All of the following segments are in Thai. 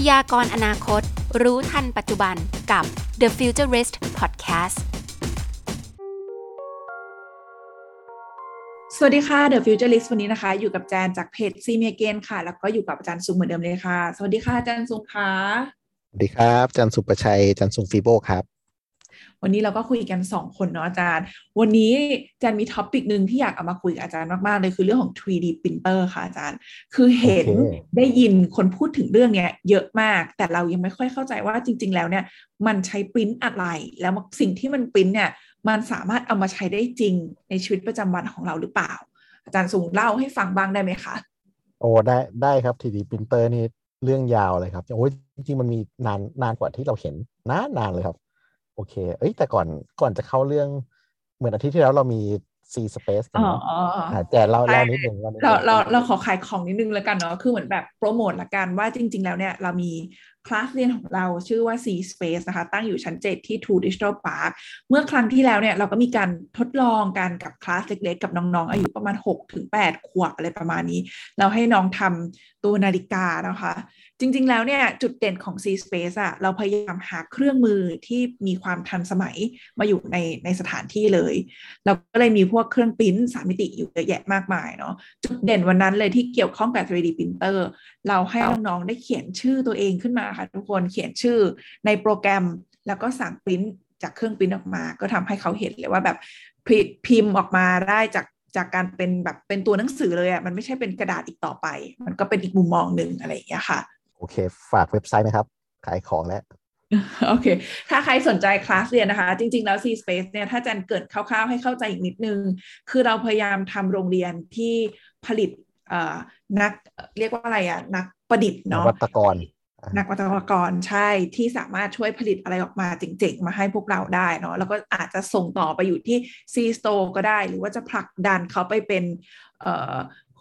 พยากรณ์อนาคต รู้ทันปัจจุบันกับ The Futurist Podcast สวัสดีค่ะ The Futurist วันนี้นะคะ อยู่กับแจนจากเพจซีเมียเกนค่ะ แล้วก็อยู่กับอาจารย์ซุงเหมือนเดิมเลยค่ะ สวัสดีค่ะอาจารย์ซุงค่ะ สวัสดีครับจันทร์สุประชัยจันทร์สุงฟีโบครับ วันนี้เราก็คุยกัน 2 คนเนาะอาจารย์ วันนี้อาจารย์มีท็อปิกหนึ่งที่อยากเอามาคุยกับอาจารย์มาก ๆ เลยคือเรื่องของ 3D printer ค่ะอาจารย์ คือเห็นโอเคได้ยินคนพูดถึงเรื่องเนี้ยเยอะมาก แต่เรายังไม่ค่อยเข้าใจว่าจริง ๆ แล้วเนี่ยมันใช้ปริ้นอะไร แล้วสิ่งที่มันปริ้นเนี่ยมันสามารถเอามาใช้ได้จริงในชีวิตประจำวันของเราหรือเปล่า อาจารย์ซุงเล่าให้ฟังบ้างได้ไหมคะโอ้ได้ได้ครับ 3D printer นี่เรื่องยาวเลยครับโอ้ยจริงๆมันมีนานนานกว่าที่เราเห็นนานนานเลยครับ โอเค เอ้ย แต่ก่อนก่อนจะเข้าเรื่อง เหมือนอาทิตย์ที่แล้วเรามี C Space กันอ๋อเนาะอ๋ออ๋ออ่าแจนเล่าเล่านิดหนึ่งเล่านิดหเรานึ่งเราเราขอขายของนิดนึงแล้วกันเนาะคือเหมือนแบบโปรโมทละกันว่าจริง ๆ แล้วเนี่ย เรามีคลาสเรียนของเราชื่อว่า C Space นะคะ ตั้งอยู่ชั้น 7 ที่ True Digital Park เมื่อครั้งที่แล้วเนี่ยเราก็มีการทดลองกันกับคลาสเล็กๆ กับน้องๆ อายุประมาณ6ถึง8ขวบอะไรประมาณนี้ เราให้น้องทำตัวนาฬิกานะคะ จริง ๆ แล้วเนี่ยจุดเด่นของ C Space อะเราพยายามหาเครื่องมือที่มีความทันสมัยมาอยู่ในในสถานที่เลย เราก็เลยมีพวกเครื่องปริ้นสามมิติอยู่เยอะแยะมากมายเนาะจุดเด่นวันนั้นเลยที่เกี่ยวข้องกับ 3D printer เราให้น้องๆได้เขียนชื่อตัวเองขึ้นมาค่ะทุกคนเขียนชื่อในโปรแกรมแล้วก็สั่งปริ้นจากเครื่องปริ้นออกมา ก็ทำให้เขาเห็นเลยว่าแบบพิพิมพ์ออกมาได้จากจากการเป็นแบบเป็นตัวหนังสือเลยอะ่ะมันไม่ใช่เป็นกระดาษอีกต่อไป มันก็เป็นอีกมุมมองหนึ่งอะไรอย่างเงี้ยค่ะ อเค ฝากเว็บไซต์นะครับ ขายของแล้วโอเค ถ้าใครสนใจคลาสเรียนนะคะ จริง ๆ แล้ว C Space เนี่ย ถ้าอาจันเกิดคร่าวๆ ให้เข้าใจอีกนิดนึง คือเราพยายามทำโรงเรียนที่ผลิตเอ่อนักเรียกว่าอะไรอะนักประดิษฐ์นเนาะวัตกรนักวัตกรใช่ที่สามารถช่วยผลิตอะไรออกมาเจ๋งๆ มาให้พวกเราได้เนาะแล้วก็อาจจะส่งต่อไปอยู่ที่ C Store ก็ได้ หรือว่าจะผลักดันเขาไปเป็นเ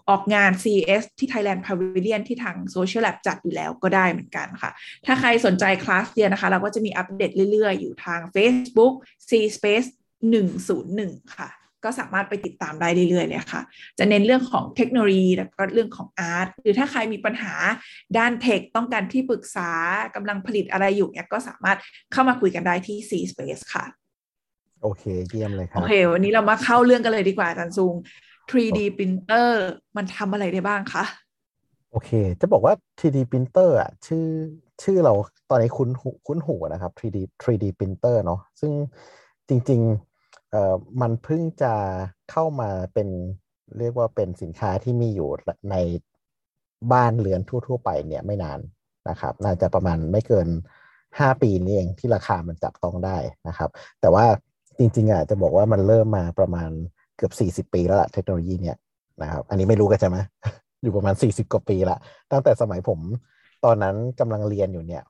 อ่อออกงาน CS ที่ Thailand Pavilion ที่ทาง Social Lab จัดอยู่แล้วก็ได้เหมือนกันค่ะ ถ้าใครสนใจคลาสเรียนนะคะ เราก็จะมีอัปเดตเรื่อยๆ อยู่ทาง Facebook C Space 101 ค่ะ ก็สามารถไปติดตามได้เรื่อยๆเลยค่ะ จะเน้นเรื่องของเทคโนโลยีแล้วก็เรื่องของอาร์ตหรือถ้าใครมีปัญหาด้านเทคต้องการที่ปรึกษากำลังผลิตอะไรอยู่เนี่ยก็สามารถเข้ามาคุยกันได้ที่ C Space ค่ะโอเค เยี่ยมเลยครัโอบเค วันนี้เรามาเข้าเรื่องกันเลยดีกว่าอาจารย์ซุง 3D printer มันทำอะไรได้บ้างคะ โอเค จะบอกว่า 3D printer อะชื่อชื่อเราตอนนี้คุ้นหูคุ้นหูนะครับ 3D 3D printer เนาะซึ่งจริงๆเอ่อมันเพิ่งจะเข้ามาเป็นเรียกว่าเป็นสินค้าที่มีอยู่ในบ้านเรือนทั่ว ๆ ไปเนี่ยไม่นานนะครับ น่าจะประมาณไม่เกิน 5 ปีนี่เองที่ราคามันจับต้องได้นะครับ แต่ว่าจริงๆอะจะบอกว่ามันเริ่มมาประมาณ เกือบ40ปีแล้วล่ะเทคโนโลยีเนี่ยนะครับอันนี้ไม่รู้กันใช่ไหมอยู่ประมาณ40กว่าปีละตั้งแต่สมัยผมตอนนั้นกำลังเรียนอยู่เนี่ย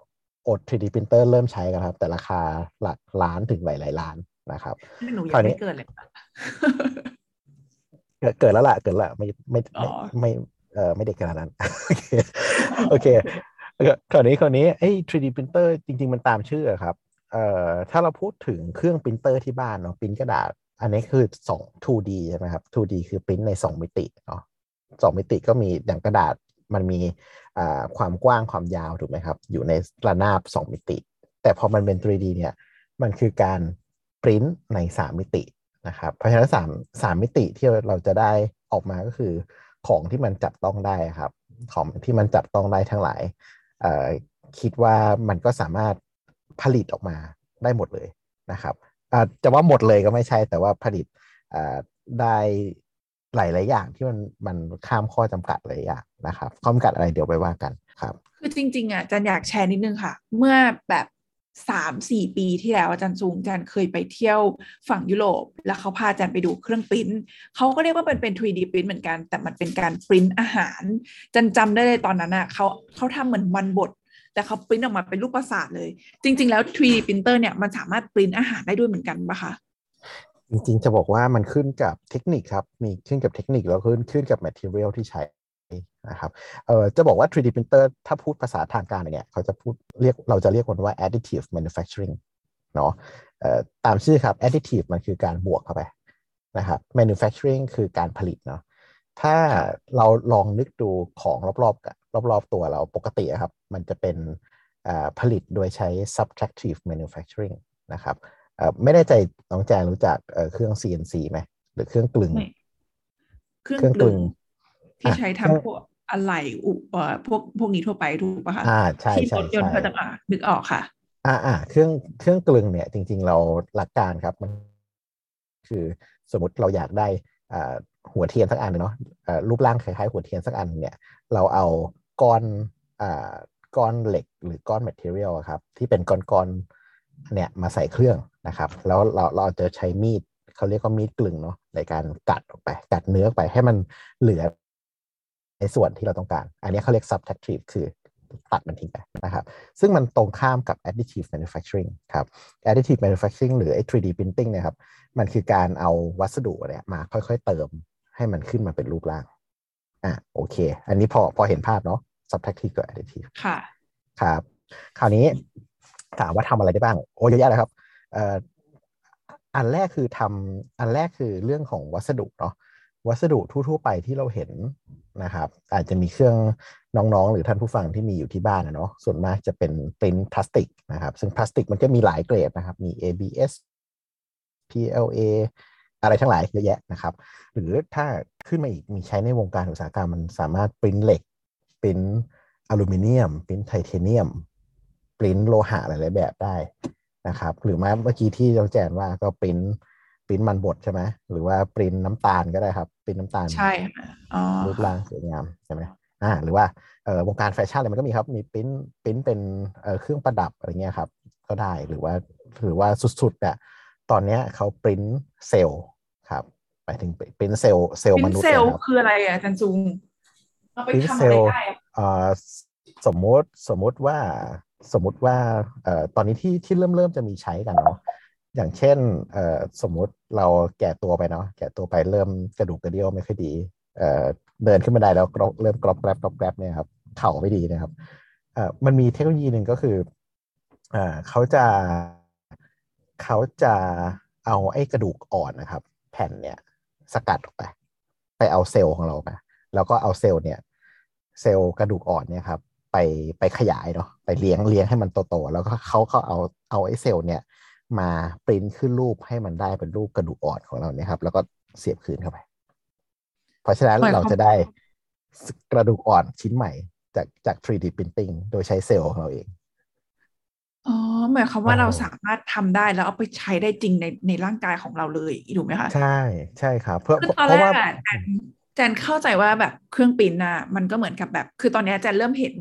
อด 3D printer เริ่มใช้กันครับ แต่ราคาหลักล้านถึงหลายๆล้านนะครับหนูครายัวงนี้ไม่เกิดเลยค่ะเกิดเกิดแล้วล่ะเกิดแล้วไม่ไม่อ๋ไม่อไม่เออไม่เด็กขนาดนั้นโอเคโอเคคราวนี้คราวนี้ไอ้ 3D printer จริง ๆ มันตามชื่ออะครับเอ่อถ้าเราพูดถึงเครื่องปรินเตอร์ที่บ้านเนาะปริ้นกระดาษ อันนี้คือสอง 2D ใช่ไหมครับ 2D คือปริ้นใน2มิติเนาะสองมิติก็มีอย่างกระดาษมันมีความกว้างความยาวถูกไหมครับ อยู่ในระนาบ2มิติ แต่พอมันเป็น 3D เนี่ยมันคือการปริ้นใน3มิตินะครับเพราะฉะนั้นสามสามมิติที่เราจะได้ออกมาก็คือของที่มันจับต้องได้ครับ ของที่มันจับต้องได้ทั้งหลาย คิดว่ามันก็สามารถผลิตออกมาได้หมดเลยนะครับ อ่าจะว่าหมดเลยก็ไม่ใช่แต่ว่าผลิตอ่าได้หลายๆอย่างที่มันมันข้ามข้อจำกัดหลายอย่างนะครับข้อจำกัดอะไรเดี๋ยวไปว่ากันครับ คือจริง ๆอะจันอยากแชร์นิดนึงค่ะ เมื่อแบบสามสี่ปีที่แล้วอาจารย์ซูงอาจารย์เคยไปเที่ยวฝั่งยุโรป แล้วเขาพาอาจารย์ไปดูเครื่องปริ้นเขาก็เรียกว่าเป็นเป็น 3D ปริ้นเหมือนกัน แต่มันเป็นการปริ้นอาหารจันจำได้เลยตอนนั้นอะเขาเขาทำเหมือนมันบด แต่เขาปริ้นออกมาเป็นรูปประสาทเลย จริง ๆ แล้ว 3D printer เนี่ยมันสามารถปริ้นอาหารได้ด้วยเหมือนกันปะคะจริงๆจะบอกว่ามันขึ้นกับเทคนิคครับมีขึ้นกับเทคนิคแล้วขึ้นขึ้นกับ material ที่ใช้นะครับเอ่อจะบอกว่า 3D printer ถ้าพูดภาษาทางการเนี่ยเขาจะพูดเรียกเราจะเรียกมันว่า additive manufacturing เนาะเอ่อตามชื่อครับ additive มันคือการบวกเข้าไปนะครับ manufacturing คือการผลิตเนาะถ้าเราลองนึกดูของรอบๆกับ รอบๆตัวเราปกติอะครับ มันจะเป็นอ่าผลิตโดยใช้ subtractive manufacturing นะครับเอ่อไม่แน่ใจน้องแจนรู้จักเอ่อเครื่อง CNC ไหมหรือเครื่องกลึงไม่เครื่องเครื่องกกลึลึงงที่อะใช้เครื่องทำพวกอะไหล่อุเอ่อพวกพวกนี้ทั่วไปถูกปะคะอ่าใช่ที่ใช่รถยนต์ใช่เขาจะอ่านึกออกค่ะ อ่าอ่าเครื่องเครื่องกลึงเนี่ย จริง ๆ เราหลักการครับมัน คือสมมติเราอยากได้อ่าหัวเทียนสักอันเนาะอ่ารูปร่างคล้ายๆหัวเทียนสักอันเนี่ย เราเอา ก้อนอ่าก้อนเหล็กหรือก้อน material ครับที่เป็นก้อนๆเนี่ยมาใส่เครื่องนะครับ แล้วเราเราจะใช้มีดเขาเรียกว่ามีดกลึงเนาะในการกัดออกไป กัดเนื้อไปให้มันเหลือในส่วนที่เราต้องการ อันนี้เขาเรียก subtractive คือตัดมันทิ้งไปนะครับ ซึ่งมันตรงข้ามกับ additive manufacturing ครับ additive manufacturing หรือไอ 3D printing เนะครับ มันคือการเอาวัสดุเนี่ยมาค่อยๆ เติมให้มันขึ้นมาเป็นรูปร่าง อะโอเค อันนี้พอพอเห็นภาพเนาะ subtractive กับ additive ค่ะ ครับ คราวนี้ถามว่าทำอะไรได้บ้าง โอ้เยอะแยะเลยครับเอ่ออันแรกคือทำอันแรกคือเรื่องของวัสดุเนาะวัสดุทั่วๆไปที่เราเห็นนะครับ อาจจะมีเครื่องน้องๆ หรือท่านผู้ฟังที่มีอยู่ที่บ้านนะเนาะส่วนมากจะเป็นปริ้นพลาสติกนะครับ ซึ่งพลาสติกมันก็มีหลายเกรดนะครับ มี ABS PLA อะไรทั้งหลายเยอะแยะนะครับ หรือถ้าขึ้นมาอีกมีใช้ในวงการอุตสาหกรรมมันสามารถปริ้นเหล็กปริ้นอลูมิเนียมปริ้นไทเทเนียมปริ้นโลหะหลายๆแบบได้นะครับ หรือมาเมื่อกี้ที่เราแจนว่าก็ print print มันบดใช่ไหมหรือว่าปริ้นน้ำตาลก็ได้ครับปริ้นน้ำตาลใช่ค่ะอ๋อรูปร่างสวยงามใช่ไหมอ่าหรือว่าเอ่อวงการแฟชั่นอะไรมันก็มีครับมี print print เป็นเอ่อเครื่องประดับอะไรเงี้ยครับ ก็ได้หรือว่าหรือว่าสุดๆเนี่ยตอนเนี้ยเขาปริ้นเซลล์ ครับไปถึงปริ้นเซลล์เซลล์มนุษย์เซลยนะครับคืออะไรอะอาจารย์ซุงเอาไปพินทำเซอะไรลได้อะเอ่อสมมติสมมติว่าสมมติว่าเอ่อตอนนี้ที่ที่เริ่มเริ่มจะมีใช้กันเนาะอย่างเช่นเอ่อสมมุติเราแก่ตัวไปเนาะแก่ตัวไปเริ่มกระดูกกระเดี่ยวไม่ค่อยดีเอ่อเดินขึ้นมาได้แล้วกรอบเริ่มกรอบแกรบกรอบแกรบเนี่ยครับเข่าไม่ดีนะครับเอ่อมันมีเทคโนโลยีหนึ่งก็คือเอ่อเขาจะเขาจะเอาไอ้กระดูกอ่อนนะครับ แผ่นเนี่ย สกัดออกไป ไปเอาเซลล์ของเราไปแล้วก็เอาเซลล์เนี่ย เซลล์กระดูกอ่อนเนี่ยครับ ไปไปขยายเนาะไปเลี้ยงเลี้ยงให้มันโตๆแล้วก็เขาเขาเอาเอาไอ้เซลล์เนี่ย มาปริ้นขึ้นรูปให้มันได้เป็นรูปกระดูกอ่อนของเราเนี่ยครับ แล้วก็เสียบคืนเข้าไป เพราะฉะนั้นเราจะได้กระดูกอ่อนชิ้นใหม่จากจาก 3D printing โดยใช้เซลล์ของเราเอง อ๋อหมายความว่าเออเราสามารถทำได้แล้วเอาไปใช้ได้จริงในในร่างกายของเราเลยถูกไหมคะ ใช่ใช่ครับ เพื่อคือตอนเพแรราะว่ากอะแจนแจนเข้าใจว่าแบบเครื่องปริ้นน่ะมันก็เหมือนกับแบบ คือตอนเนี้ยแจนเริ่มเห็น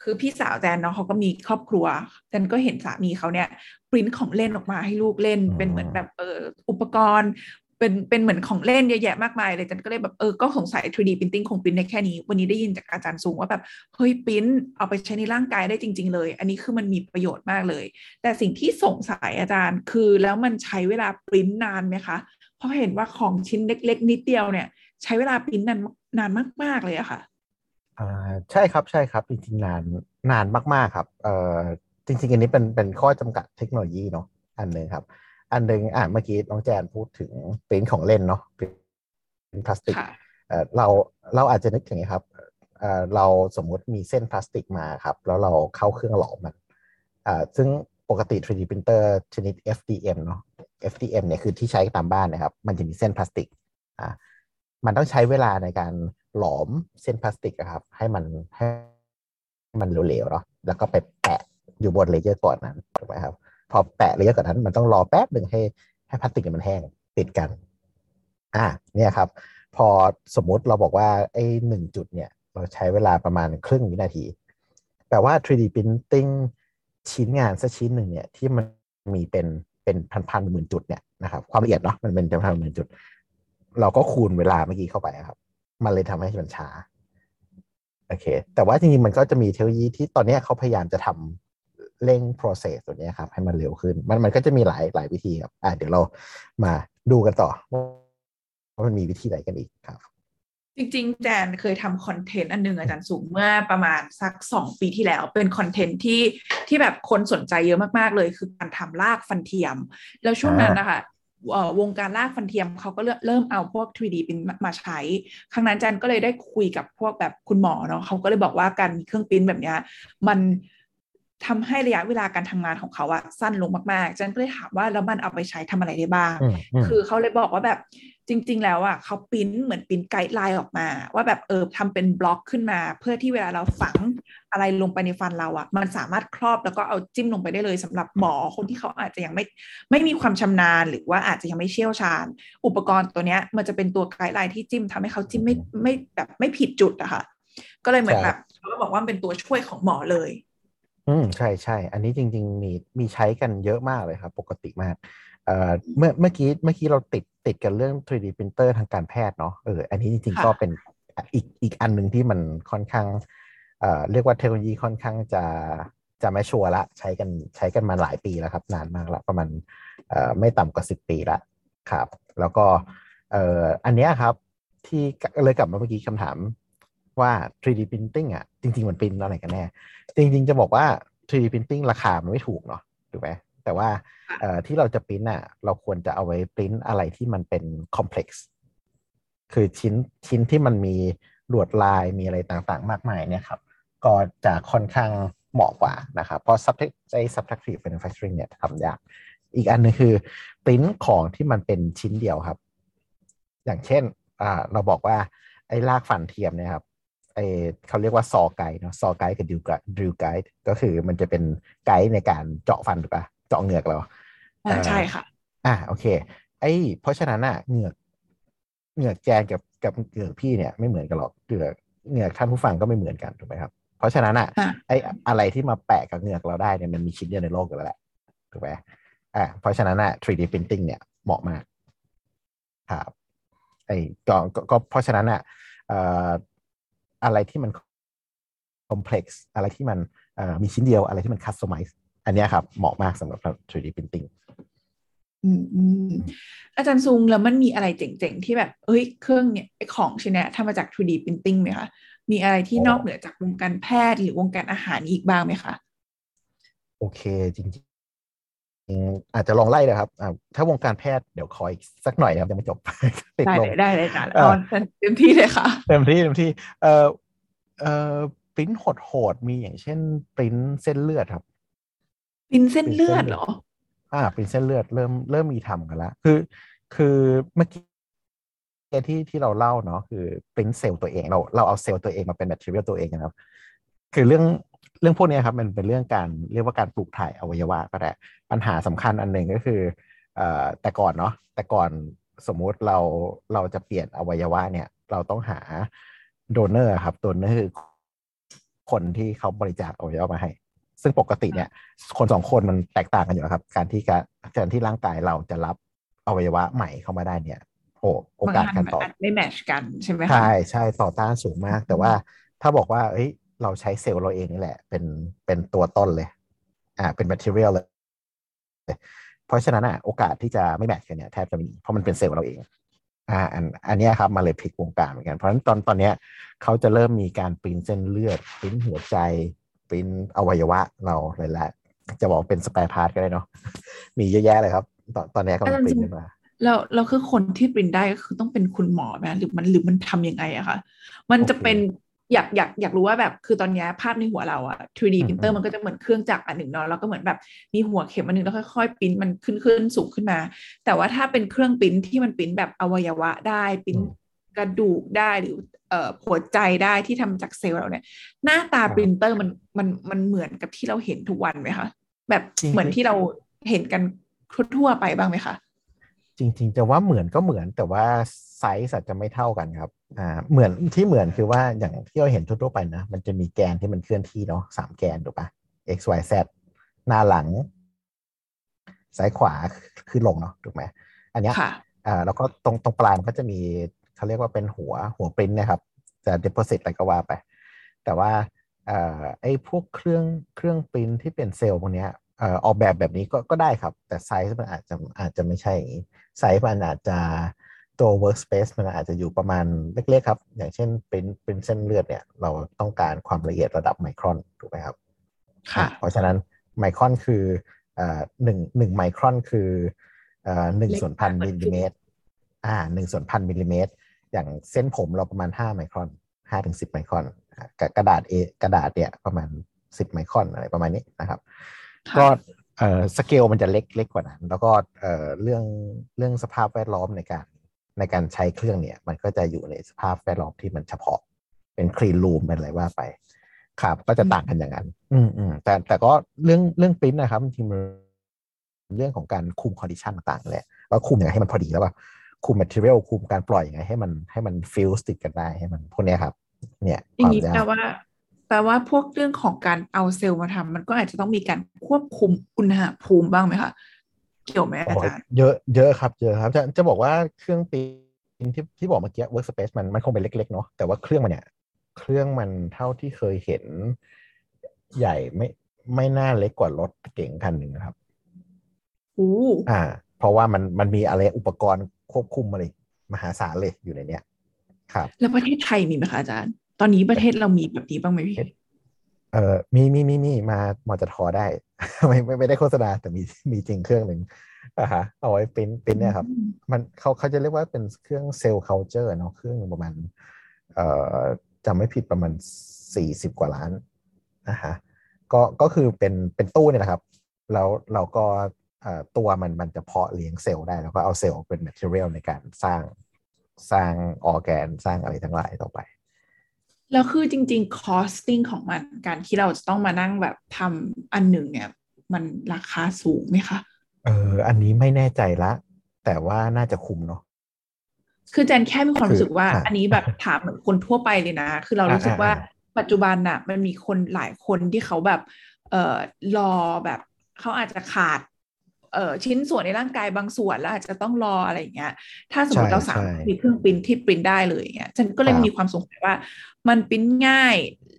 คือพี่สาวแจนเนาะเขาก็มีครอบครัวแจนก็เห็นสามีเขาเนี่ยปริ้นของเล่นออกมาให้ลูกเล่นเป็นเหมือนแบบเอออุปกรณ์ เป็นเป็นเหมือนของเล่นเยอะแยะมากมายเลยแจนก็เลยแบบเออก็สงสัย 3D printing คงปริ้นได้แค่นี้ วันนี้ได้ยินจากอาจารย์สูงว่าแบบเฮ้ยปริ้นเอาไปใช้ในร่างกายได้จริง ๆ เลย อันนี้คือมันมีประโยชน์มากเลย แต่สิ่งที่สงสัยอาจารย์คือแล้วมันใช้เวลาปริ้นนานไหมคะเพราะเห็นว่าของชิ้นเล็ก ๆ นิดเดียวเนี่ย ใช้เวลาปริ้นนานนานมาก ๆเลยอะค่ะอ่าใช่ครับใช่ครับจริงๆนานนานมากๆครับเอ่อจริงๆอันนี้เป็นเป็นข้อจำกัดเทคโนโลยีเนาะอันหนึ่งครับ อันหนึ่งอะเมื่อกี้น้องแจนพูดถึงปริ้นของเล่นเนาะปริ้นพลาสติกค่ะเอ่อเราเราอาจจะนึกถึงไงครับเอ่อเราสมมุติมีเส้นพลาสติกมาครับ แล้วเราเข้าเครื่องหลอมมันอ่าซึ่งปกติ 3D printer ชนิด FDM เนาะ FDM เนี่ยคือที่ใช้ตามบ้านนะครับ มันจะมีเส้นพลาสติกอ่ามันต้องใช้เวลาในการหลอมเส้นพลาสติกอะครับ ให้มันให้มันเหลวๆเนาะแล้วก็ไปแปะอยู่บน layer ก่อนนั้นถูกไหมครับ พอแปะ layer ก่อนนั้น มันต้องรอแป๊บหนึ่งให้ให้พลาสติกมันแห้งติดกัน อ่าเนี่ยครับ พอสมมุติเราบอกว่าไอ้หนึ่งจุดเนี่ย เราใช้เวลาประมาณครึ่งวินาที แปลว่า 3D printing ชิ้นงานสักชิ้นหนึ่งเนี่ยที่มันมีเป็นเป็นพันพันๆหมื่นจุดเนี่ยนะครับความละเอียดเนาะมันเป็นพันๆหมื่นจุด เราก็คูณเวลาเมื่อกี้เข้าไปครับ มันเลยทำให้มันช้าโอเค แต่ว่าจริงๆมันก็จะมีเทคโนโลยีที่ตอนนี้เขาพยายามจะทำ เร่ง process ตัวนี้ครับ ให้มันเร็วขึ้น มันมันก็จะมีหลายหลายวิธีครับอ่าเดี๋ยวเรามาดูกันต่อว่ามันมีวิธีไหนกันอีกครับ จริงๆแจนเคยทำ content อันหนึ่งอาจารย์ซุงเมื่อประมาณสักสองปีที่แล้ว เป็น content ที่ที่แบบคนสนใจเยอะมากๆเลย คือการทำรากฟันเทียม แล้วช่วงนั้นนะคะเอ่อวงการรากฟันเทียมเขาก็เริ่มเอาพวก 3D ปิ้นมาใช้ ครั้งนั้นแจนก็เลยได้คุยกับพวกแบบคุณหมอเนาะเขาก็เลยบอกว่าการมีเครื่องปิ้นท์แบบเนี้ยมัน ทำให้ระยะเวลาการทำงานของเขาอะสั้นลงมากๆจันก็เลยถามว่าแล้วมันเอาไปใช้ทำอะไรได้บ้างอืมอืมคือเขาเลยบอกว่าแบบจริง ๆ แล้วอะเขาปริ้นเหมือนปริ้นไกด์ไลน์ออกมา ว่าแบบเออทำเป็นบล็อกขึ้นมา เพื่อที่เวลาเราฝังอะไรลงไปในฟันเราอะมันสามารถครอบแล้วก็เอาจิ้มลงไปได้เลยสำหรับหมอคนที่เขาอาจจะยังไม่ไม่มีความชำนาญ หรือว่าอาจจะยังไม่เชี่ยวชาญ อุปกรณ์ตัวเนี้ย มันจะเป็นตัวไกด์ไลน์ที่จิ้มทำให้เขาจิ้มไม่ไม่แบบไม่ผิดจุดอะค่ะก็เลยเหมือนใช่แบบเขาก็บอกว่ามันเป็นตัวช่วยของหมอเลย อืมใช่ใช่ อันนี้จริง ๆ มีมีใช้กันเยอะมากเลยครับ ปกติมากเอ่อเมื่อเมื่อกี้เมื่อกี้เราติดติดกันเรื่อง 3D printer ทางการแพทย์เนาะเอออันนี้จริงๆค่ะก็เป็นอีกอีกอันหนึ่งที่มันค่อนข้างเอ่อเรียกว่าเทคโนโลยีค่อนข้างจะจะไม่ชัวร์ละใช้กันใช้กันมาหลายปีแล้วครับนานมากละประมาณเอ่อไม่ต่ำกว่าสิบปีละครับ แล้วก็เอ่ออันเนี้ยครับที่เลยกลับมาเมื่อกี้คำถาม ว่า 3D printing อะจริง ๆ มันเป็นอะไรกันแน่ จริง ๆ จะบอกว่า 3D printing ราคามันไม่ถูกเนาะถูกไหมแต่ว่าเอ่อที่เราจะปริ้นอะเราควรจะเอาไว้ปริ้นอะไรที่มันเป็น complex คือชิ้นชิ้นที่มันมีลวดลายมีอะไรต่างๆ มากมายเนี่ยครับก็จะค่อนข้างเหมาะกว่านะครับเพราะ subject ไอ้ subtractive manufacturing เนี่ยทำยาก อีกอันหนึงคือปริ้นของที่มันเป็นชิ้นเดียวครับ อย่างเช่นอ่าเราบอกว่าไอ้ลากฟันเทียมเนี่ยครับ ไอเขาเรียกว่าซอไกด์เนาะซอไกด์กับดิวไกด์ดิวไกด์ก็คือมันจะเป็นไกด์ในการเจาะฟันถูกปะเจาะเหงือกเราอ่าใช่ค่ะ อ่าโอเค ไอเพราะฉะนั้นอะเหงือกเหงือกแจนกับกับเหงือกพี่เนี่ยไม่เหมือนกันหรอกเหงือกเหงือกท่านผู้ฟังก็ไม่เหมือนกันถูกไหมครับ เพราะฉะนั้นอะอ่าไออะไรที่มาแปะกับเหงือกเราได้เนี่ยมันมีชิ้นเดียวในโลกอยู่แล้วแหละถูกไหมอ่าเพราะฉะนั้นอะ 3D printing เนี่ยเหมาะมากครับไอก็ก็ก็เพราะฉะนั้นอะเอ่ออะไรที่มัน complex อะไรที่มันเอ่อมีชิ้นเดียวอะไรที่มัน customize อันเนี้ยครับ เหมาะมากสำหรับ 3D printing อืมอืมอาจารย์ซุงแล้วมันมีอะไรเจ๋งๆ ที่แบบ เอ้ยเครื่องเนี่ยไอของชิ้นเนี้ยทำมาจาก 3D printing ไหมคะมีอะไรที่อ๋อนอกเหนือจากวงการแพทย์หรือวงการอาหารอีกบ้างไหมคะ โอเคจริงๆ อาจจะลองไล่เลยครับอ่าถ้าวงการแพทย์เดี๋ยวคอยสักหน่อยนะครับยังไม่จบติดได้ลเลมยได้เลยจ้ะเอ่อเอาเต็มที่เลยค่ะ เต็มที่เต็มที่ เอ่อเอ่อปริ้นโหดๆมีอย่างเช่นปริ้นเส้นเลือดครับปินเส้นเลือดเหรอ อ่าเป็นเส้นเลือดเริ่มเริ่มมีทำกันแล้วคือ คือเมื่อกี้ที่ที่เราเล่าเนาะคือเป็นเซลล์ตัวเองเราเราเอาเซลล์ตัวเองมาเป็นแบคทีเรียตัวเองนะครับ คือเรื่อง เรื่องพวกเนี้ยครับมันเป็นเรื่องการเรียกว่าการปลูกถ่ายอวัยวะก็ได้ปัญหาสำคัญอันหนึ่งก็คือเอ่อแต่ก่อนเนาะแต่ก่อนสมมุติเราเราจะเปลี่ยนอวัยวะเนี่ย เราต้องหา donor ครับ donor คือคนที่เขาบริจาคอวัยวะมาให้ ซึ่งปกติเนี่ย คนสองคนมันแตกต่างกันอยู่แล้วครับ การที่การการที่ร่างกายเราจะรับอวัยวะใหม่เข้ามาได้เนี่ยโอ้โอกาสบางกาอัรนต่อมันอาจไม่แมทชกันใช่ไหมคะใช่ใช่ต่อต้านสูงมาก แต่ว่าถ้าบอกว่าเอ้ย เราใช้เซลล์เราเองนี่แหละ เป็นเป็นตัวต้นเลย อ่าเป็น material เลย เพราะฉะนั้นอะโอกาสที่จะไม่แมทช์กันเนี่ยแทบจะไมมีเพราะมันเป็นเซลล์เราเอง อ่าอันอันเนี้ยครับมาเลยพลิกวงการเหมือนกัน เพราะฉะนั้นตอนตอนเนี้ยเขาจะเริ่มมีการปริ้นเส้นเลือดปริ้นหัวใจปริ้นอวัยวะเราเลยแหละจะบอกเป็นสเปรพาร์ทก็ได้เนาะมีเยอะแยะเลยครับ ตอนตอนเนี้ยกำลังปริ้นขึ้นมาแล้วเราคือคนที่ปรินได้ก็คือต้องเป็นคุณหมอไหมหรือมันหรือมันทำยังไงอะคะมันจะโอเคเป็น อยากอยากอยากรู้ว่าแบบคือตอนเนี้ยภาพในหัวเราอะ 3D อืม printer มันก็จะเหมือนเครื่องจักรอันหนึ่งเนาะแล้วก็เหมือนแบบมีหัวเข็มอันหนึ่งแล้วค่อยๆปริ้นมันขึ้นขึ้นสูงขึ้นมา แต่ว่าถ้าเป็นเครื่องปริ้นที่มันปริ้นแบบอวัยวะได้ปริ้นกระดูกได้หรือเอ่อหัวใจได้ที่ทำจากเซลล์เราเนี่ย หน้าตาปรินเตอร์มันมันมันเหมือนกับที่เราเห็นทุกวันไหมคะแบบจริงเหมือนที่เราเห็นกันทั่วๆไปบ้างไหมคะจริงๆจะว่าเหมือนก็เหมือนแต่ว่าไซส์อาจจะไม่เท่ากันครับ อ่าเหมือนที่เหมือนคือว่าอย่างที่เราเห็นทั่วๆไปนะมันจะมีแกนที่มันเคลื่อนที่เนาะสามแกนถูกปะ x y z หน้าหลัง ซ้ายขวาขึ้นลงเนาะถูกไหมอันเนี้ยค่ะอ่าแล้วก็ตรงตรงปลายมันก็จะมีเขาเรียกว่าเป็นหัวหัวปริ้นนะครับจะ deposit อะไรก็ว่าไป แต่ว่าเอ่อไอ้พวกเครื่องเครื่องปริ้นที่เป็นเซลล์พวกเนี้ยเอ่อออกแบบแบบนี้ก็ก็ได้ครับ แต่ไซส์มันอาจจะอาจจะไม่ใช่อย่างนี้ไซส์มันอาจจะ ตัว workspace มันอาจจะอยู่ประมาณเล็กๆครับ อย่างเช่นปริ้นปริ้นเส้นเลือดเนี่ยเราต้องการความละเอียดระดับไมครอนถูกไหมครับค่ะเพราะฉะนั้นไมครอนคือเอ่อหนึ่งหนึ่งไมครอนคือเอ่อหนึ่งเล็กส่วนพันมากมิลลิเมตรอ่าหนึ่งส่วนพันมิลลิเมตร อย่างเส้นผมเราประมาณห้าไมครอนห้าถึงสิบไมครอนอะกระกระดาษเอกระดาษเนี่ยประมาณสิบไมครอนอะไรประมาณนี้นะครับค่ะก็เอ่อสเกลมันจะเล็กเล็กกว่านั้น แล้วก็เอ่อเรื่องเรื่องสภาพแวดล้อมในการ ในการใช้เครื่องเนี่ย มันก็จะอยู่ในสภาพแวดล้อมที่มันเฉพาะ เป็น clean room เป็นอะไรว่าไป ครับ ก็จะต่างกันอย่างนั้น อืมอืมแต่แต่ก็เรื่องเรื่องปริ้นนะครับจริงๆมันเรื่องของการคุมคอนดิชันต่างๆแหละว่าคุมยังไงให้มันพอดีแล้วว่าคุม material คุมการปล่อยยังไงให้มันให้มันฟิลสติดกันได้ให้มันพวกเนี้ยครับ เนี่ยอคย่างวามนี้ยาแปลกว่าแปลว่าพวกเรื่องของการเอาเซลล์มาทำมันก็อาจจะต้องมีการควบคุมอุณหภูมิบ้างไหมคะ เกี่ยวไหมอาโอ้ยจารย์เยอะเยอะครับเยอะครับ จะจะบอกว่าเครื่องปริ้นที่ที่บอกเมื่อกี้ workspace มันมันคงเป็นเล็ก ๆ เนาะแต่ว่าเครื่องมันเนี่ยเครื่องมันเท่าที่เคยเห็น ใหญ่ไม่ไม่น่าเล็กกว่ารถเก๋งคันหนึ่งนะครับอู้อ่า เพราะว่ามันมันมีอะไรอุปกรณ์ควบคุมมาเลยมหาศาลเลยอยู่ในเนี้ยครับ แล้วประเทศไทยมีไหมคะอาจารย์ ตอนนี้ประเทศเรามีแบบนี้บ้างไหมพี่เออมีมีมีมีมามอจะทอได้ ไม่ไม่ไม่ได้โฆษณาแต่มีมีจริงเครื่องหนึ่งอ่าฮะเอาไว้ปริ้นปริ้นเนี่ยครับอืมมันเขาเขาจะเรียกว่าเป็นเครื่องเซลล์เคาเจอร์เนาะเครื่องหนึ่งประมาณเอ่อจำไม่ผิดประมาณสี่สิบกว่าล้านนะฮะก็ก็คือเป็นเป็นตู้เนี่ยนะครับ แล้วเราก็เอ่อตัวมันมันจะเพาะเลี้ยงเซลล์ได้ แล้วก็เอาเซลล์เป็น material ในการสร้างสร้างออแกนสร้างอะไรทั้งหลายต่อไป แล้วคือจริงๆ costing ของมันการที่เราจะต้องมานั่งแบบทำอันหนึ่งเนี่ย มันราคาสูงไหมคะ เออ อันนี้ไม่แน่ใจละ แต่ว่าน่าจะคุ้มเนาะคือแจนแค่มีความรู้สึกว่าคืออะอันนี้แบบถามเหมือนคนทั่วไปเลยนะ คือเรารู้สึกว่าอ่าปัจจุบันน่ะ มันมีคนหลายคนที่เขาแบบ เอ่อรอแบบเขาอาจจะขาด เอ่อชิ้นส่วนในร่างกายบางส่วนแล้วอาจจะต้องรออะไรอย่างเงี้ย ถ้าสมมติใช่เราสามารถใช่มีเครื่องปริ้นที่ปริ้นได้เลยอย่างเงี้ยฉันก็เลยครับมีความสงสัยว่า มันปริ้นง่าย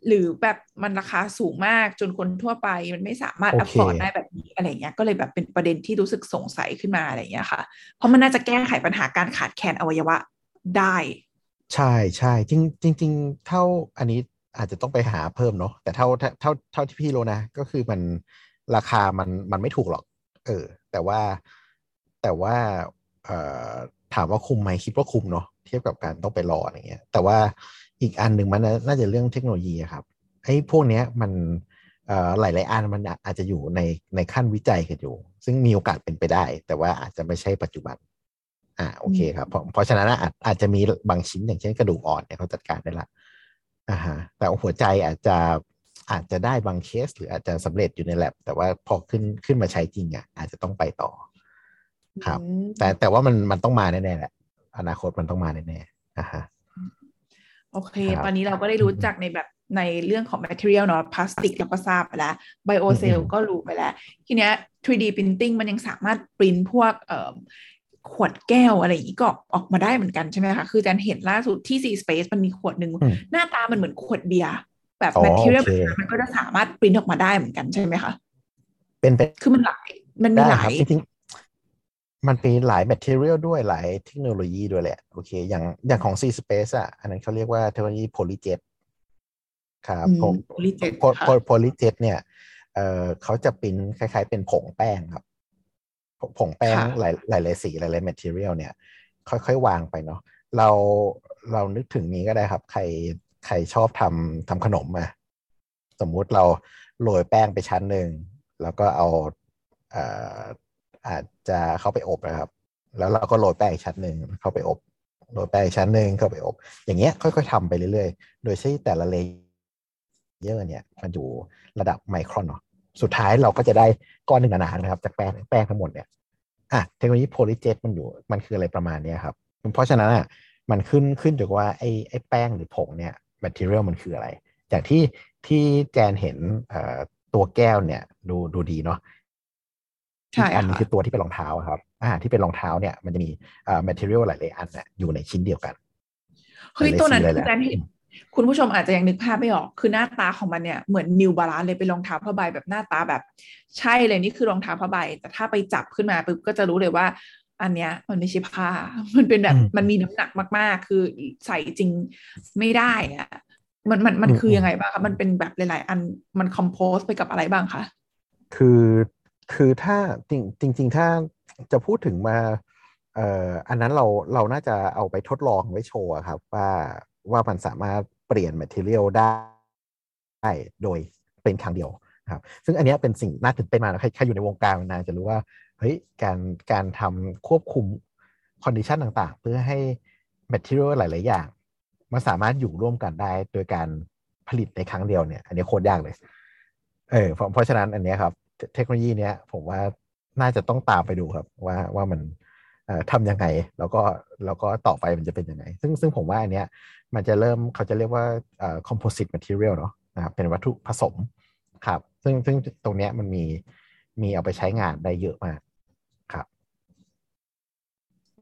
หรือแบบมันราคาสูงมากจนคนทั่วไปมันไม่สามารถ afford ได้แบบนี้อะไรเงี้ยก็เลยแบบเป็นประเด็นที่รู้สึกสงสัยขึ้นมาอะไรเงี้ยค่ะ เพราะมันน่าจะแก้ไขปัญหาการขาดแคลนอวัยวะได้ ใช่ใช่จริงจริงจริงเท่าอันนี้อาจจะต้องไปหาเพิ่มเนาะแต่เท่าเท่าเท่าเท่าที่พี่รู้นะ ก็คือมันราคามันมันไม่ถูกหรอก เออ แต่ว่าแต่ว่าถามว่าคุมไหมคิดว่าคุมเนาะเทียบกับการต้องไปรออะไรเงี้ยแต่ว่าอีกอันหนึ่งมันน่าจะเรื่องเทคโนโลยีครับไอ้พวกเนี้ยมันเอ่อหลายอันมันอาจจะอยู่ในในขั้นวิจัยกันอยู่ ซึ่งมีโอกาสเป็นไปได้ แต่ว่าอาจจะไม่ใช่ปัจจุบัน อ่าโอเคครับ เพราะเพราะฉะนั้นอะอาจอาจจะมีบางชิ้นอย่างเช่นกระดูกอ่อนเนี่ยเขาจัดการได้ละอ่าฮะแต่หัวใจอาจจะ อาจจะได้บางเคส หรืออาจจะสำเร็จอยู่ใน lab แต่ว่าพอขึ้นขึ้นมาใช้จริงอะอาจจะต้องไปต่อ ครับอืมแต่แต่ว่ามันมันต้องมาแน่ๆแหละอนาคตมันต้องมาแน่ๆอ่าฮะโอเคครับตอนนี้เราก็ได้รู้จักในแบบในเรื่องของ material เนาะพลาสติกเราก็ทราบไปแล้ว biocell อืมก็รู้ไปแล้ว ทีเนี้ย 3D printing มันยังสามารถปริ้นพวกเอ่อขวดแก้วอะไรอย่างนี้ก็ออกมาได้เหมือนกันใช่ไหมคะ คืออาจันเห็นล่าสุดที่ C Space มันมีขวดหนึ่งอืมหน้าตามันเหมือนขวดเบียร์ แบบอ๋อ material โอเคแบบนั้นมันก็จะสามารถปริ้นออกมาได้เหมือนกันใช่ไหมคะ เป็นเป็นคือมันหลายมันมีได้หคลารับยจริงๆมันเป็นหลาย material ด้วยหลายเทคโนโลยีด้วยแหละ โอเค อย่างอย่างของ C Space อะ อันนั้นเขาเรียกว่าเทคโนโลยี polyjet ครับอืมผม polyjet พอค่ะพอ polyjet เนี่ยเอ่อเขาจะปริ้นคล้ายๆ เป็นผงแป้งครับผผงแป้งค่ะหลายหลายหลายสีหลายหลาย material เนี่ย ค่อยๆ วางไปเนาะเราเรานึกถึงนี้ก็ได้ครับ ใคร ใครชอบทำทำขนมอะสมมุติเราโรยแป้งไปชั้นหนึ่ง แล้วก็เอาเอ่อาจจะเข้าไปอบนะครับ แล้วเราก็โรยแป้งอีกชั้นหนึ่งเข้าไปอบโรยแป้งอีกชั้นหนึ่งเข้าไปอบ อย่างเงี้ยค่อยๆทำไปเรื่อยๆ โดยที่แต่ละ layer เนี่ยมันอยู่ระดับไมครอนเนาะสุดท้ายเราก็จะได้ก้อนหนึ่งหนาๆนะครับ จากแป้งแป้งทั้งหมดเนี่ยอะเทคโนโลยี PolyJet มันอยู่มันคืออะไรประมาณเนี้ยครับ เพราะฉะนั้นอะมันขึ้นขึ้นอยู่ว่าไอ้ไอ้แป้งหรือผงเนี่ย material มันคืออะไร จากที่ที่แจนเห็นเอ่อตัวแก้วเนี่ยดูดูดีเนาะใช่อีกอันนี้ค่ะคือตัวที่เป็นรองเท้าอะครับอ่าที่เป็นรองเท้าเนี่ยมันจะมีเอ่อ material หลายๆอันน่ะอยู่ในชิ้นเดียวกันเฮ้ยหลายๆตัวนั้นสีคือหลายๆการเห็นคุณผู้ชมอาจจะยังนึกภาพไม่ออก คือหน้าตาของมันเนี่ยเหมือนนิวบาลานเลยเป็นรองเท้าผ้าใบแบบหน้าตาแบบ ใช่เลยนี่คือรองเท้าผ้าใบ แต่ถ้าไปจับขึ้นมาปุ๊บก็จะรู้เลยว่า อันเนี้ยมันไม่ใช่ผ้า มันเป็นแบบอืมมันมีน้ำหนักมาก ๆ คือใส่จริงไม่ได้อะมันมันมันอืมคือยังไงบ้างคะมันเป็นแบบหลาย ๆ อันมันคอมโพสไปกับอะไรบ้างคะคือคือถ้าจริงจริงๆถ้าจะพูดถึงมาเอ่ออันนั้นเราเราน่าจะเอาไปทดลองไว้โชว์อะครับ ว่าว่ามันสามารถเปลี่ยน material ได้ได้ โดยเป็นครั้งเดียวครับ ซึ่งอันเนี้ยเป็นสิ่งน่าตื่นเต้นมากนะใครใครอยู่ในวงการมานานจะรู้ว่าเฮ้ยการการทำควบคุมคอนดิชันต่างๆ เพื่อให้ material หลาย ๆ อย่าง มันสามารถอยู่ร่วมกันได้โดยการผลิตในครั้งเดียวเนี่ย อันนี้โคตรยากเลยเออเพราะฉะนั้นอันเนี้ยครับ เทคโนโลยีเนี้ยผมว่าน่าจะต้องตามไปดูครับ ว่าว่ามันทำยังไง แล้วก็แล้วก็ต่อไปมันจะเป็นยังไง ซึ่งซึ่งผมว่าอันเนี้ยมันจะเริ่มเขาจะเรียกว่าเอ่อ composite material เนาะนะครับเป็นวัตถุผสมครับ ซึ่งซึ่งตรงเนี้ยมันมี มีเอาไปใช้งานได้เยอะมากครับ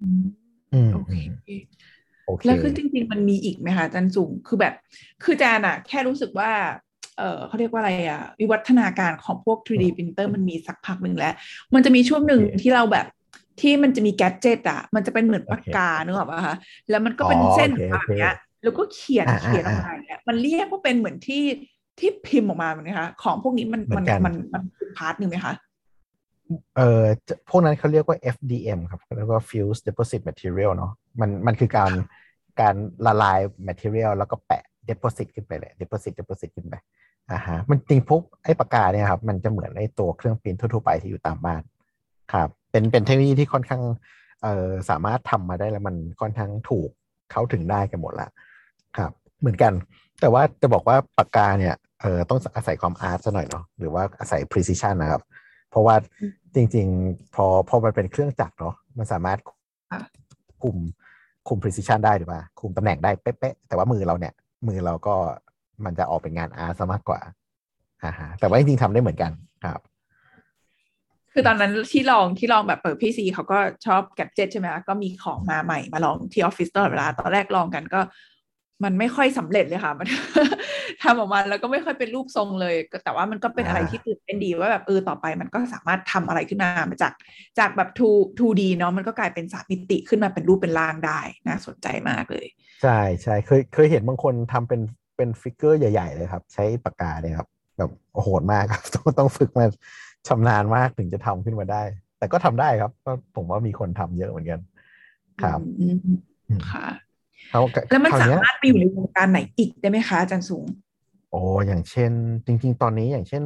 อืมอืมโอเคโอเคแล้วคือจริง ๆ มันมีอีกไหมคะอาจันสุงคือแบบ คือจานอะแค่รู้สึกว่า เออเขาเรียกว่าอะไรอะวิวัฒนาการของพวก 3D printer มันมีสักพักหนึ่งแล้ว มันจะมีช่วงหนึ่งโอเคที่เราแบบที่มันจะมีแกดเจิตอะมันจะเป็นเหมือนโอเคปากกาเนกอะปะคะแล้วมันก็เป็นอ๋อเส้นโอเคออกมาโอเคแบบเนี้ยแล้วก็เขียนอ่าเขียนออกอ่ามาอย่างเงี้ยมันเรียกว่าเป็นเหมือนที่ ที่พิมพ์ออกมาเหมือนคะของพวกนี้มันเหมืมัอนนกันมันมันคือพาร์ทหนึ่งไหมคะเอ่อจะพวกนั้นเขาเรียกว่า FDM ครับเรียกว่า Fuse Deposit Material เนาะมันมันคือการการละลาย material แล้วก็แปะ deposit ขึ้นไปเลย deposit deposit ขึ้นไปอ่าฮะมันจริงพวกไอ้ปากกาเนี่ยครับมันจะเหมือนไอ้ตัวเครื่องพิมพ์ทั่วๆไปที่อยู่ตามบ้านครับเป็นเป็นเทคโนโลยีที่ค่อนข้างเอ่อสามารถทำมาได้แล้วมันค่อนข้างถูกเข้าถึงได้กันหมดละครับ เหมือนกัน แต่ว่าจะบอกว่าปากกาเนี่ยเอ่อต้องอาศัยความอาร์ตซะหน่อยเนาะหรือว่าอาศัย precision นะครับ เพราะว่าจริง ๆ พอพอมันเป็นเครื่องจักรเนาะมันสามารถค่ะคุมคุม precision ได้หรือเปล่าคุมตำแหน่งได้เป๊ะๆแต่ว่ามือเราเนี่ย มือเราก็มันจะออกเป็นงานอาร์ตซะมากกว่าอ่าฮะแต่ว่าจริงๆทำได้เหมือนกันครับ คือตอนนั้นที่ลองที่ลองแบบเปิดพี่ซีเขาก็ชอบแกดเจ็ตใช่ไหมคะก็มีของมาใหม่มาลองที่ออฟฟิศตลอดเวลาตอนแรกลองกันก็ มันไม่ค่อยสำเร็จเลยค่ะ มันทำออกมาแล้วก็ไม่ค่อยเป็นรูปทรงเลยก็แต่ว่ามันก็เป็นอะไรอ่าที่ตื่นเต้นดีว่าแบบเออต่อไปมันก็สามารถทำอะไรขึ้นมาจากจากแบบ 2 2D เนาะมันก็กลายเป็นสามมิติขึ้นมาเป็นรูปเป็นร่างได้น่าสนใจมากเลย ใช่ใช่เคยเคยเห็นบางคนทำเป็นเป็นฟิกเกอร์ใหญ่ ๆ เลยครับ ใช้ปากกาเนี่ยครับแบบโหดมากครับต้องต้องฝึกมาชำนาญมากถึงจะทำขึ้นมาได้ แต่ก็ทำได้ครับก็ผมว่ามีคนทำเยอะเหมือนกัน ครับอืมอืมค่ะเขา แล้วมันคราวสาเนี้ยมารถไปอยู่ในวงการไหนอีกได้ไหมคะอาจารย์สูง โอ้อย่างเช่น จริง ๆ ตอนนี้อย่างเช่น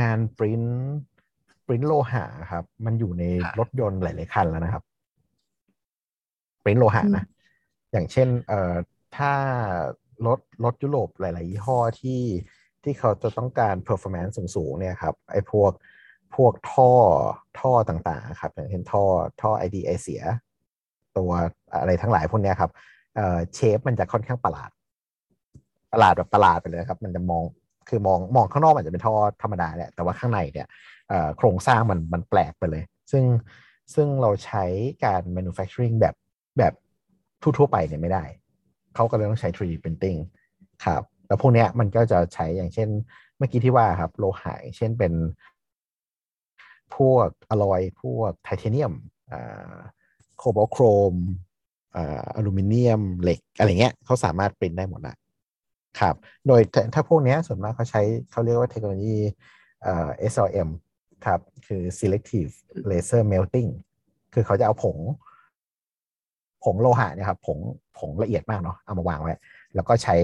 งานปริ้นปริ้นโลหะครับ มันอยู่ในค่ะรถยนต์หลาย ๆ คันแล้วนะครับปริ้นโลหะนะอย่างเช่น เอ่อถ้ารถรถยุโรปหลาย ๆ ยี่ห้อที่ที่เขาจะต้องการ performance สูง ๆ เนี่ยครับไอ้พวกพวกท่อท่อต่าง ๆ ครับ อย่างเช่นท่อท่อไอดีไอเสีย ตัวอะไรทั้งหลายพวกเนี้ยครับ เชฟมันจะค่อนข้างประหลาด ประหลาดแบบประหลาดไปเลยครับ มันจะมองคือมองมองข้างนอกมันจะเป็นท่อธรรมดาแหละแต่ว่าข้างในเนี่ยโครงสร้างมันมันแปลกไปเลย ซึ่งซึ่งเราใช้การ manufacturing แบบแบบทั่วๆไปเนี่ยไม่ได้ เขาก็เลยต้องใช้ 3D printing ครับ แล้วพวกเนี้ยมันก็จะใช้อย่างเช่น เมื่อกี้ที่ว่าครับโลหะเช่นเป็น พวกอลอย พวกไทเทเนียมโคบอลโครม อลูมิเนียมเหล็กอะไรเงี้ยเขาสามารถปริ้นได้หมดละครับ โดยถ้าถ้าพวกนี้ส่วนมากเขาใช้เขาเรียกว่าเทคโนโลยีเอ่อ SLM ครับ คือ selective laser melting คือเขาจะเอาผง ผงโลหะเนี่ยครับผงผงละเอียดมากเนาะเอามาวางไว้ แล้วก็ใช้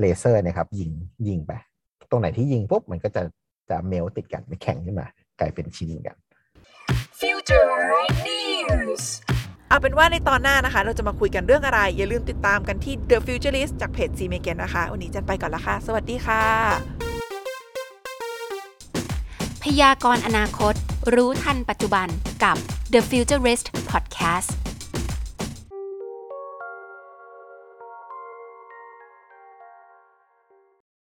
เลเซอร์นะครับ ยิงยิงไป ตรงไหนที่ยิงปุ๊บ มันก็จะจะเมลติดกันไม่แข็งขึ้นมา กลายเป็นชิ้นเหมือนกัน Future News เอาเป็นว่าในตอนหน้านะคะ เราจะมาคุยกันเรื่องอะไร อย่าลืมติดตามกันที่ The Futurist จากเพจ C m e g a n นะคะ วันนี้จันไปก่อนละค่ะ สวัสดีค่ะ พยากรณ์อนาคต รู้ทันปัจจุบันกับ The Futurist Podcast